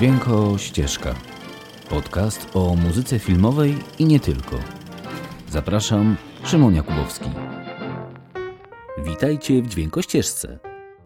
Dźwięko Ścieżka. Podcast o muzyce filmowej i nie tylko. Zapraszam, Szymon Jakubowski. Witajcie w Dźwięko Ścieżce.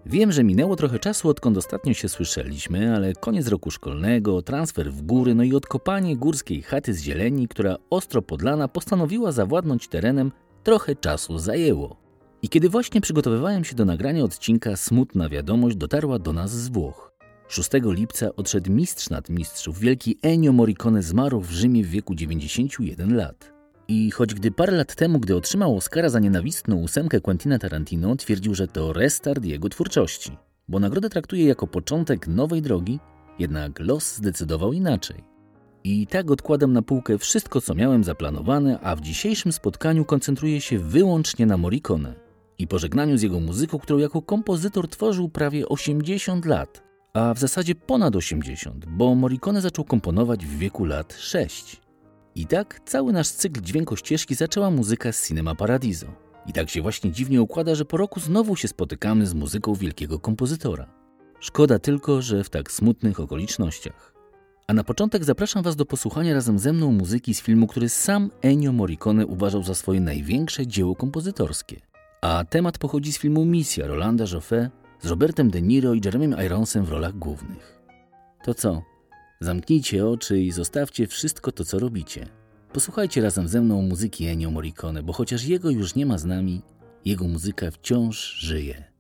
Wiem, że minęło trochę czasu, odkąd ostatnio się słyszeliśmy, ale koniec roku szkolnego, transfer w góry, no i odkopanie górskiej chaty z zieleni, która ostro podlana postanowiła zawładnąć terenem, trochę czasu zajęło. I kiedy właśnie przygotowywałem się do nagrania odcinka, smutna wiadomość dotarła do nas z Włoch. 6 lipca odszedł mistrz nad mistrzów, wielki Ennio Morricone zmarł w Rzymie w wieku 91 lat. I choć gdy parę lat temu, gdy otrzymał Oscara za nienawistną ósemkę Quentina Tarantino, twierdził, że to restart jego twórczości, bo nagrodę traktuje jako początek nowej drogi, jednak los zdecydował inaczej. I tak odkładam na półkę wszystko, co miałem zaplanowane, a w dzisiejszym spotkaniu koncentruję się wyłącznie na Morricone i pożegnaniu z jego muzyką, którą jako kompozytor tworzył prawie 80 lat, a w zasadzie ponad 80, bo Morricone zaczął komponować w wieku lat 6. I tak cały nasz cykl dźwiękościeżki zaczęła muzyka z Cinema Paradiso. I tak się właśnie dziwnie układa, że po roku znowu się spotykamy z muzyką wielkiego kompozytora. Szkoda tylko, że w tak smutnych okolicznościach. A na początek zapraszam Was do posłuchania razem ze mną muzyki z filmu, który sam Ennio Morricone uważał za swoje największe dzieło kompozytorskie. A temat pochodzi z filmu Misja Rolanda Joffé z Robertem De Niro i Jeremym Ironsem w rolach głównych. To co? Zamknijcie oczy i zostawcie wszystko to, co robicie. Posłuchajcie razem ze mną muzyki Ennio Morricone, bo chociaż jego już nie ma z nami, jego muzyka wciąż żyje.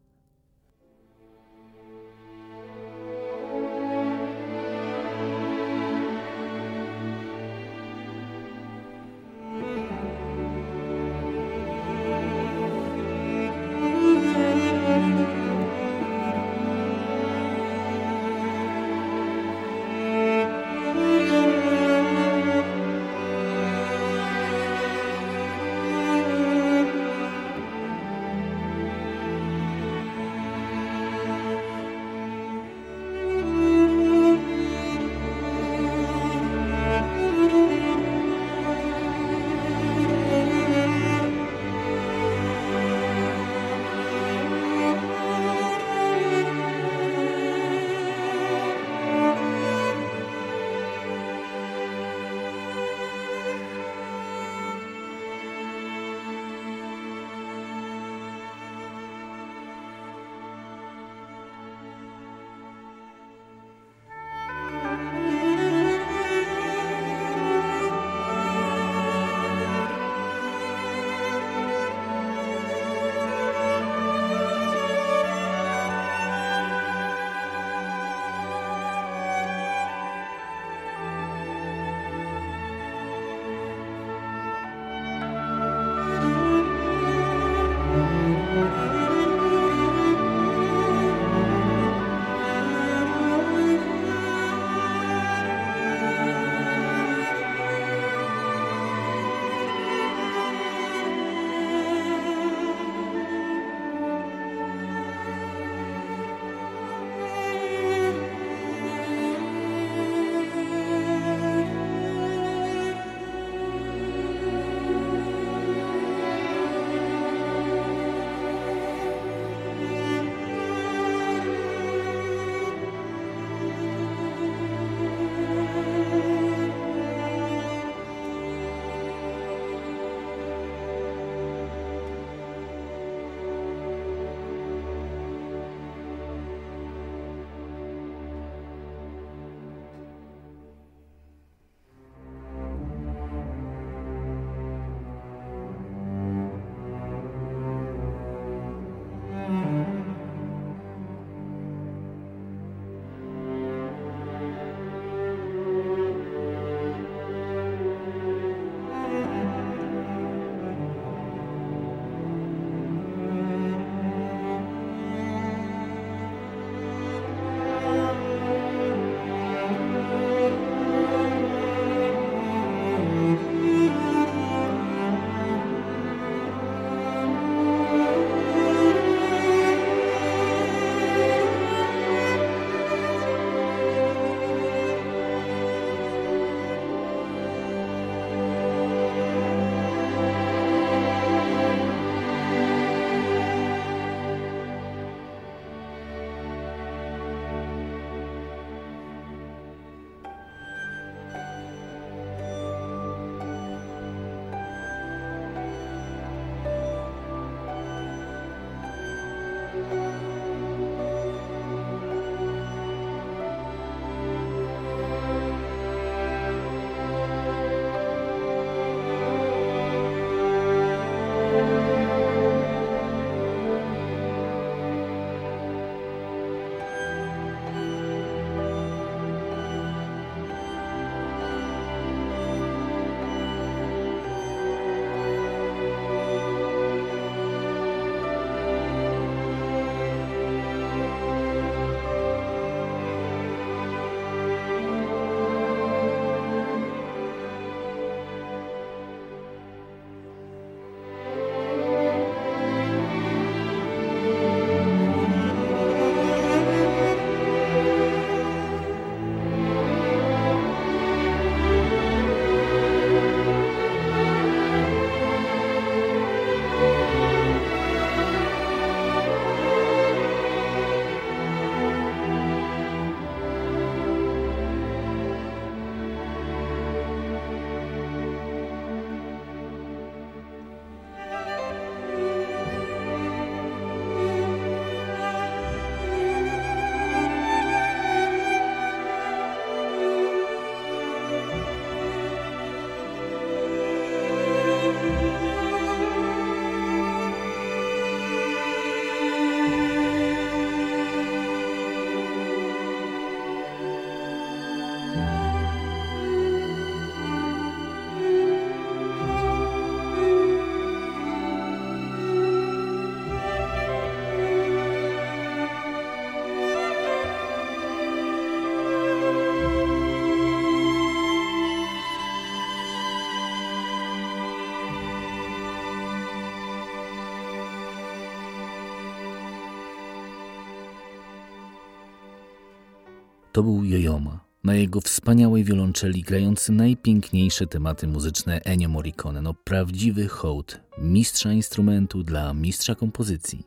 To był Jojoma, na jego wspaniałej wiolonczeli grający najpiękniejsze tematy muzyczne Ennio Morricone. No prawdziwy hołd mistrza instrumentu dla mistrza kompozycji.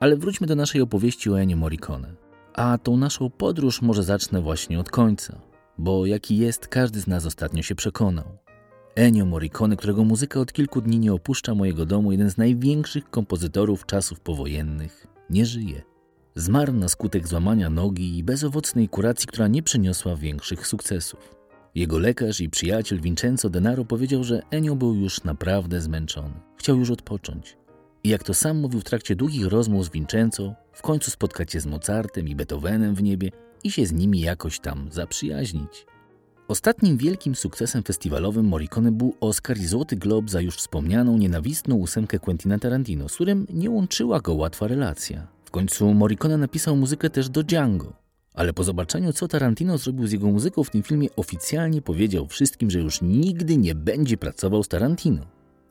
Ale wróćmy do naszej opowieści o Ennio Morricone. A tą naszą podróż może zacznę właśnie od końca, bo jaki jest, każdy z nas ostatnio się przekonał. Ennio Morricone, którego muzyka od kilku dni nie opuszcza mojego domu, jeden z największych kompozytorów czasów powojennych, nie żyje. Zmarł na skutek złamania nogi i bezowocnej kuracji, która nie przyniosła większych sukcesów. Jego lekarz i przyjaciel Vincenzo Denaro powiedział, że Ennio był już naprawdę zmęczony. Chciał już odpocząć. I jak to sam mówił w trakcie długich rozmów z Vincenzo, w końcu spotkać się z Mozartem i Beethovenem w niebie i się z nimi jakoś tam zaprzyjaźnić. Ostatnim wielkim sukcesem festiwalowym Morricone był Oscar i Złoty Glob za już wspomnianą nienawistną ósemkę Quentina Tarantino, z którym nie łączyła go łatwa relacja. Końcu Morricone napisał muzykę też do Django, ale po zobaczeniu, co Tarantino zrobił z jego muzyką w tym filmie, oficjalnie powiedział wszystkim, że już nigdy nie będzie pracował z Tarantino.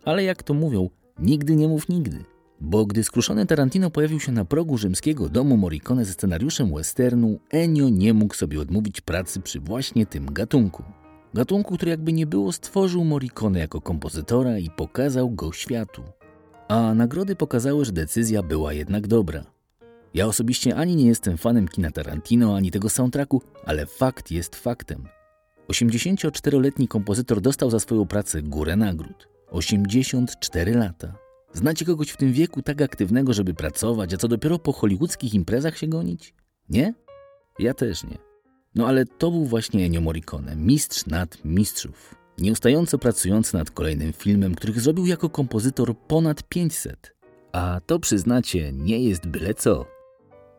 Ale jak to mówią, nigdy nie mów nigdy. Bo gdy skruszony Tarantino pojawił się na progu rzymskiego domu Morricone ze scenariuszem westernu, Ennio nie mógł sobie odmówić pracy przy właśnie tym gatunku. Gatunku, który jakby nie było stworzył Morricone jako kompozytora i pokazał go światu. A nagrody pokazały, że decyzja była jednak dobra. Ja osobiście ani nie jestem fanem kina Tarantino, ani tego soundtracku, ale fakt jest faktem. 84-letni kompozytor dostał za swoją pracę górę nagród. 84 lata. Znacie kogoś w tym wieku tak aktywnego, żeby pracować, a co dopiero po hollywoodzkich imprezach się gonić? Nie? Ja też nie. No ale to był właśnie Ennio Morricone, mistrz nad mistrzów. Nieustająco pracujący nad kolejnym filmem, których zrobił jako kompozytor ponad 500. A to przyznacie, nie jest byle co.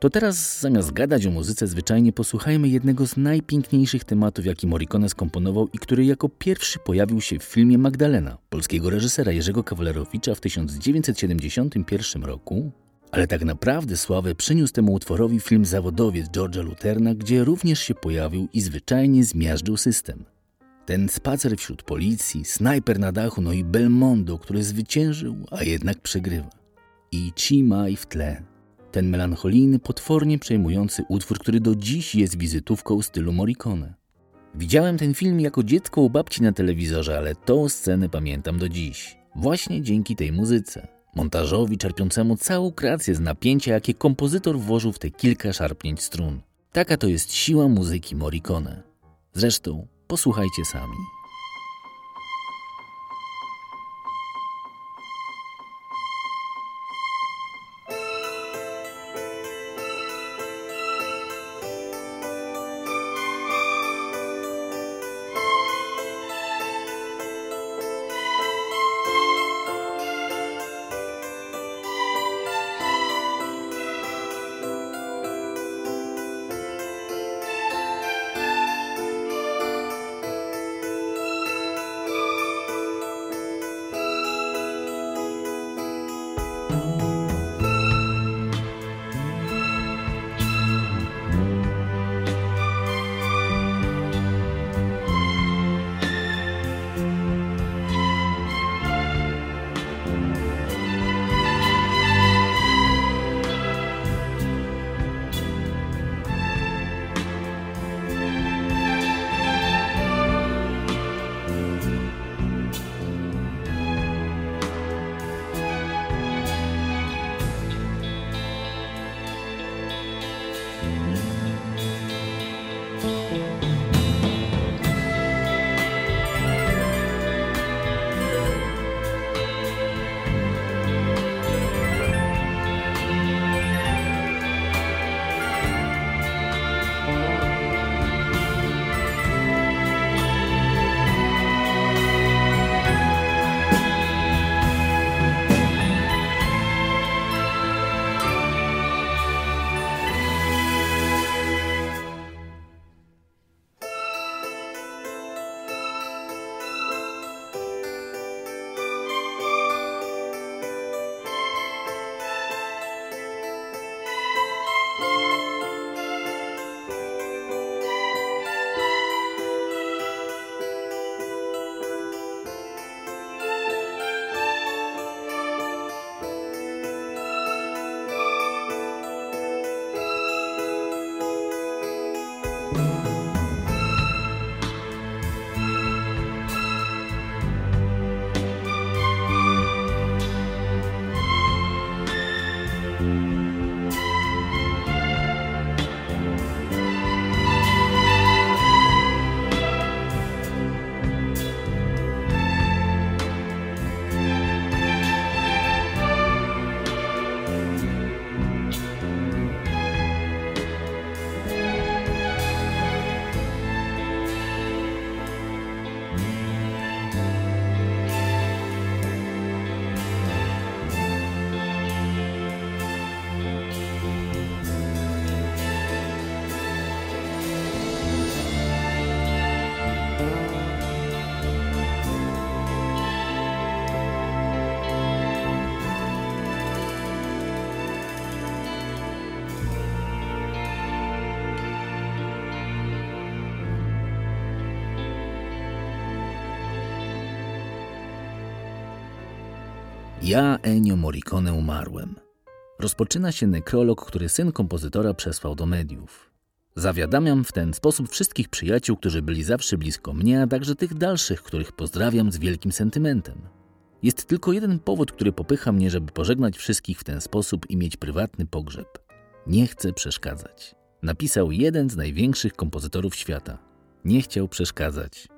To teraz zamiast gadać o muzyce zwyczajnie posłuchajmy jednego z najpiękniejszych tematów, jaki Morricone skomponował i który jako pierwszy pojawił się w filmie Magdalena, polskiego reżysera Jerzego Kawalerowicza w 1971 roku. Ale tak naprawdę sławę przyniósł temu utworowi film Zawodowiec George'a Luterna, gdzie również się pojawił i zwyczajnie zmiażdżył system. Ten spacer wśród policji, snajper na dachu, no i Belmondo, który zwyciężył, a jednak przegrywa. I Cimaj w tle, ten melancholijny, potwornie przejmujący utwór, który do dziś jest wizytówką stylu Morricone. Widziałem ten film jako dziecko u babci na telewizorze, ale tą scenę pamiętam do dziś. Właśnie dzięki tej muzyce. Montażowi czerpiącemu całą kreację z napięcia, jakie kompozytor włożył w te kilka szarpnięć strun. Taka to jest siła muzyki Morricone. Zresztą posłuchajcie sami. Ja, Ennio Morricone, umarłem. Rozpoczyna się nekrolog, który syn kompozytora przesłał do mediów. Zawiadamiam w ten sposób wszystkich przyjaciół, którzy byli zawsze blisko mnie, a także tych dalszych, których pozdrawiam z wielkim sentymentem. Jest tylko jeden powód, który popycha mnie, żeby pożegnać wszystkich w ten sposób i mieć prywatny pogrzeb. Nie chcę przeszkadzać. Napisał jeden z największych kompozytorów świata. Nie chciał przeszkadzać.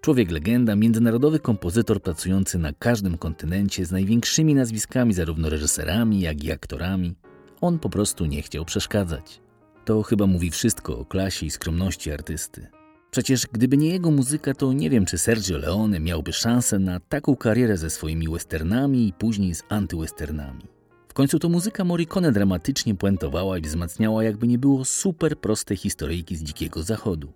Człowiek legenda, międzynarodowy kompozytor pracujący na każdym kontynencie z największymi nazwiskami, zarówno reżyserami, jak i aktorami. On po prostu nie chciał przeszkadzać. To chyba mówi wszystko o klasie i skromności artysty. Przecież gdyby nie jego muzyka, to nie wiem, czy Sergio Leone miałby szansę na taką karierę ze swoimi westernami i później z antywesternami. W końcu to muzyka Morricone dramatycznie puentowała i wzmacniała jakby nie było super proste historyjki z Dzikiego Zachodu.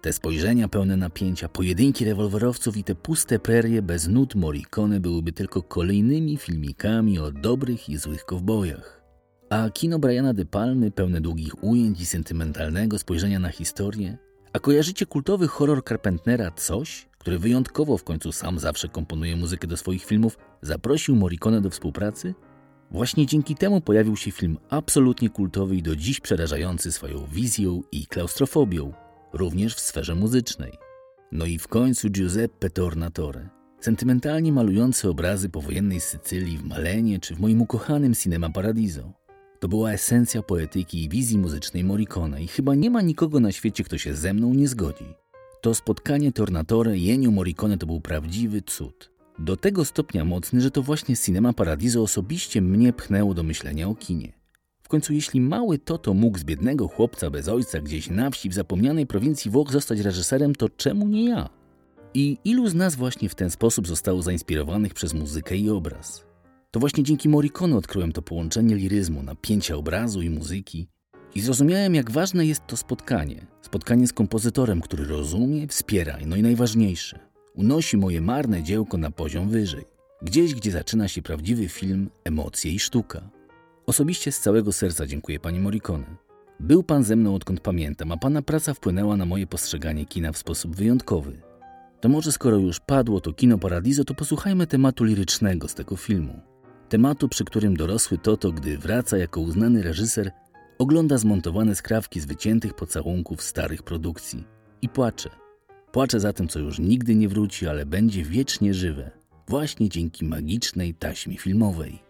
Te spojrzenia pełne napięcia, pojedynki rewolwerowców i te puste prerie bez nut Morricone byłyby tylko kolejnymi filmikami o dobrych i złych kowbojach. A kino Briana De Palmy pełne długich ujęć i sentymentalnego spojrzenia na historię? A kojarzycie kultowy horror Carpentera Coś, który wyjątkowo w końcu sam zawsze komponuje muzykę do swoich filmów, zaprosił Morricone do współpracy? Właśnie dzięki temu pojawił się film absolutnie kultowy i do dziś przerażający swoją wizją i klaustrofobią, również w sferze muzycznej. No i w końcu Giuseppe Tornatore, sentymentalnie malujący obrazy powojennej Sycylii w Malenie czy w moim ukochanym Cinema Paradiso. To była esencja poetyki i wizji muzycznej Morricone i chyba nie ma nikogo na świecie, kto się ze mną nie zgodzi. To spotkanie Tornatore i Ennio Morricone to był prawdziwy cud. Do tego stopnia mocny, że to właśnie Cinema Paradiso osobiście mnie pchnęło do myślenia o kinie końcu jeśli mały Toto mógł z biednego chłopca bez ojca gdzieś na wsi w zapomnianej prowincji Włoch zostać reżyserem, to czemu nie ja? I ilu z nas właśnie w ten sposób zostało zainspirowanych przez muzykę i obraz? To właśnie dzięki Morricone odkryłem to połączenie liryzmu, napięcia obrazu i muzyki i zrozumiałem, jak ważne jest to spotkanie. Spotkanie z kompozytorem, który rozumie, wspiera, no i najważniejsze, unosi moje marne dziełko na poziom wyżej. Gdzieś, gdzie zaczyna się prawdziwy film, emocje i sztuka. Osobiście z całego serca dziękuję pani Morricone. Był pan ze mną odkąd pamiętam, a pana praca wpłynęła na moje postrzeganie kina w sposób wyjątkowy. To może skoro już padło to kino Paradiso, to posłuchajmy tematu lirycznego z tego filmu. Tematu, przy którym dorosły Toto, gdy wraca jako uznany reżyser, ogląda zmontowane skrawki z wyciętych pocałunków starych produkcji i płacze. Płacze za tym, co już nigdy nie wróci, ale będzie wiecznie żywe, właśnie dzięki magicznej taśmie filmowej.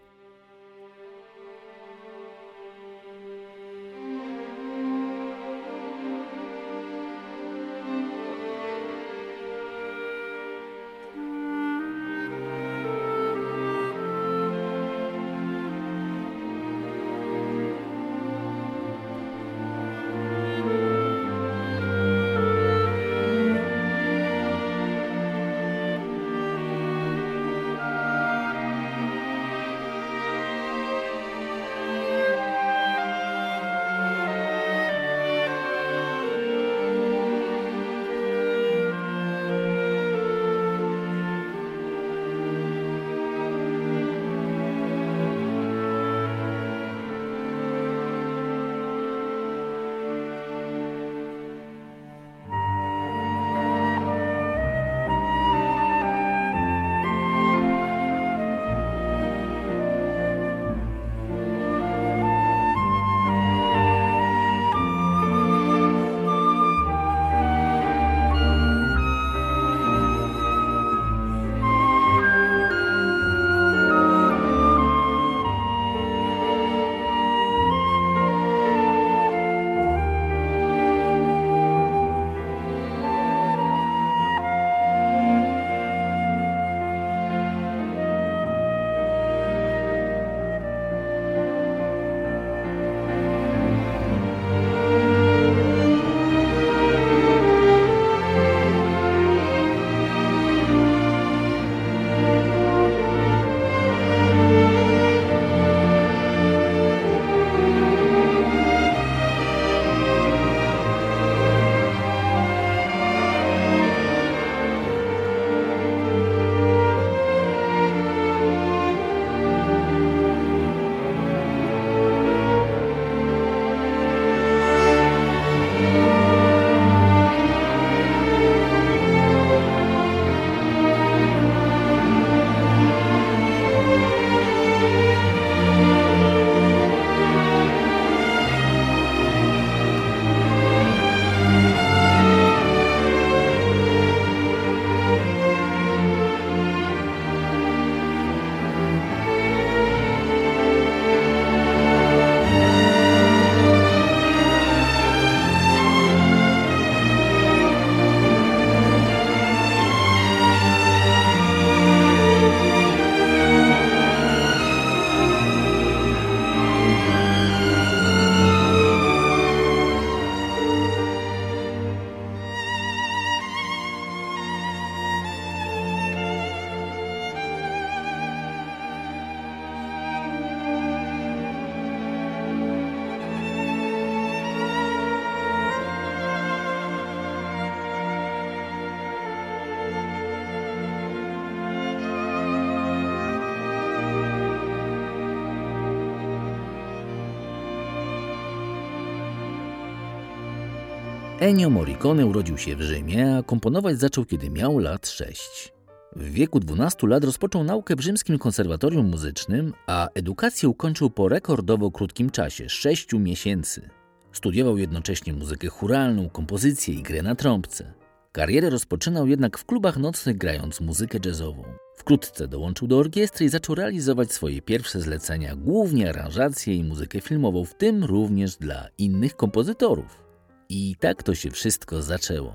Ennio Morricone urodził się w Rzymie, a komponować zaczął kiedy miał lat 6. W wieku 12 lat rozpoczął naukę w rzymskim konserwatorium muzycznym, a edukację ukończył po rekordowo krótkim czasie 6 miesięcy. Studiował jednocześnie muzykę churalną, kompozycję i grę na trąbce. Karierę rozpoczynał jednak w klubach nocnych grając muzykę jazzową. Wkrótce dołączył do orkiestry i zaczął realizować swoje pierwsze zlecenia, głównie aranżacje i muzykę filmową, w tym również dla innych kompozytorów. I tak to się wszystko zaczęło.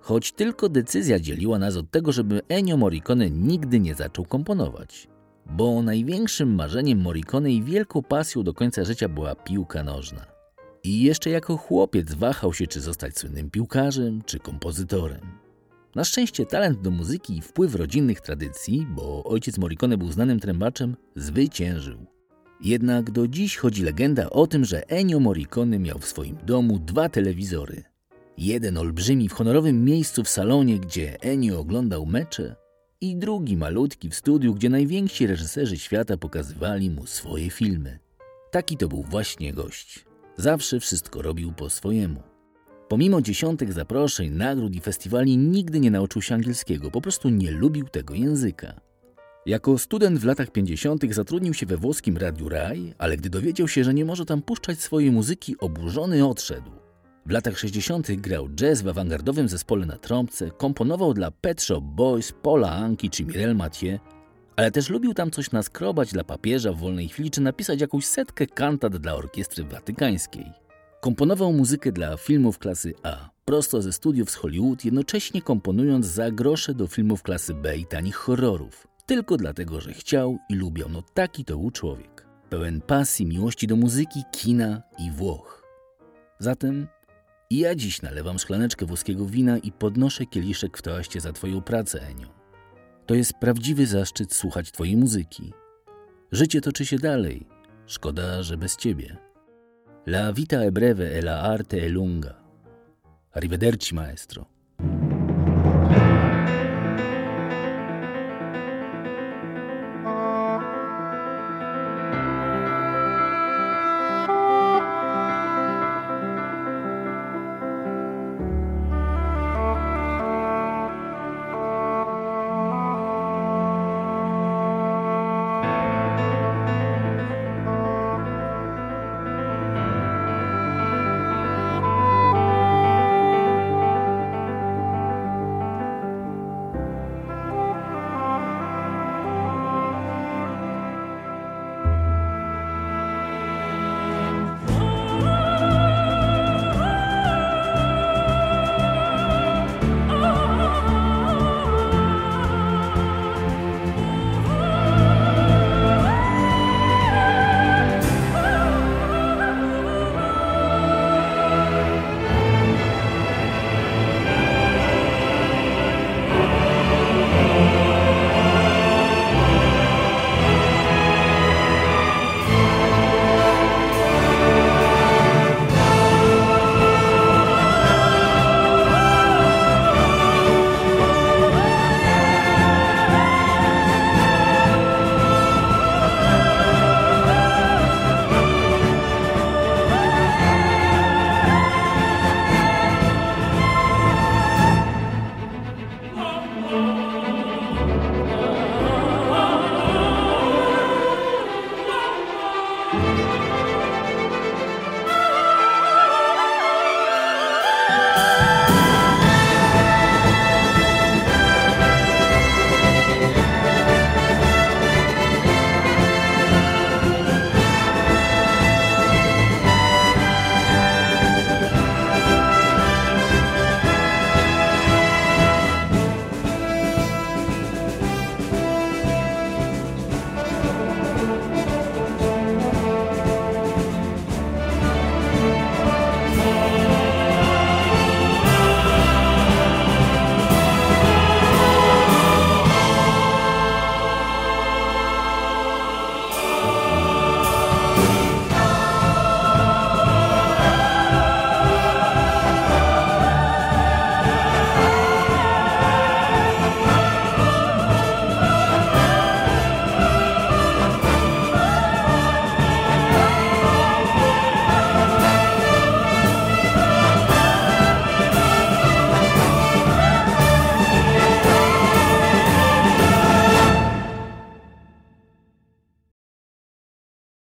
Choć tylko decyzja dzieliła nas od tego, żeby Ennio Morricone nigdy nie zaczął komponować. Bo największym marzeniem Morricone i wielką pasją do końca życia była piłka nożna. I jeszcze jako chłopiec wahał się, czy zostać słynnym piłkarzem, czy kompozytorem. Na szczęście talent do muzyki i wpływ rodzinnych tradycji, bo ojciec Morricone był znanym trębaczem, zwyciężył. Jednak do dziś chodzi legenda o tym, że Ennio Morricone miał w swoim domu dwa telewizory. Jeden olbrzymi w honorowym miejscu w salonie, gdzie Ennio oglądał mecze, i drugi malutki w studiu, gdzie najwięksi reżyserzy świata pokazywali mu swoje filmy. Taki to był właśnie gość. Zawsze wszystko robił po swojemu. Pomimo dziesiątek zaproszeń, nagród i festiwali nigdy nie nauczył się angielskiego, po prostu nie lubił tego języka. Jako student w latach 50. zatrudnił się we włoskim Radiu Rai, ale gdy dowiedział się, że nie może tam puszczać swojej muzyki, oburzony odszedł. W latach 60. grał jazz w awangardowym zespole na trąbce, komponował dla Pet Shop Boys, Paula Anki czy Mirel Mathieu, ale też lubił tam coś naskrobać dla papieża w wolnej chwili, czy napisać jakąś setkę kantat dla orkiestry watykańskiej. Komponował muzykę dla filmów klasy A, prosto ze studiów z Hollywood, jednocześnie komponując za grosze do filmów klasy B i tanich horrorów. Tylko dlatego, że chciał i lubiał, no taki to był człowiek. Pełen pasji, miłości do muzyki, kina i Włoch. Zatem ja dziś nalewam szklaneczkę włoskiego wina i podnoszę kieliszek w toaście za Twoją pracę, Enio. To jest prawdziwy zaszczyt słuchać Twojej muzyki. Życie toczy się dalej. Szkoda, że bez Ciebie. La vita è breve e la arte è lunga. Arrivederci, maestro.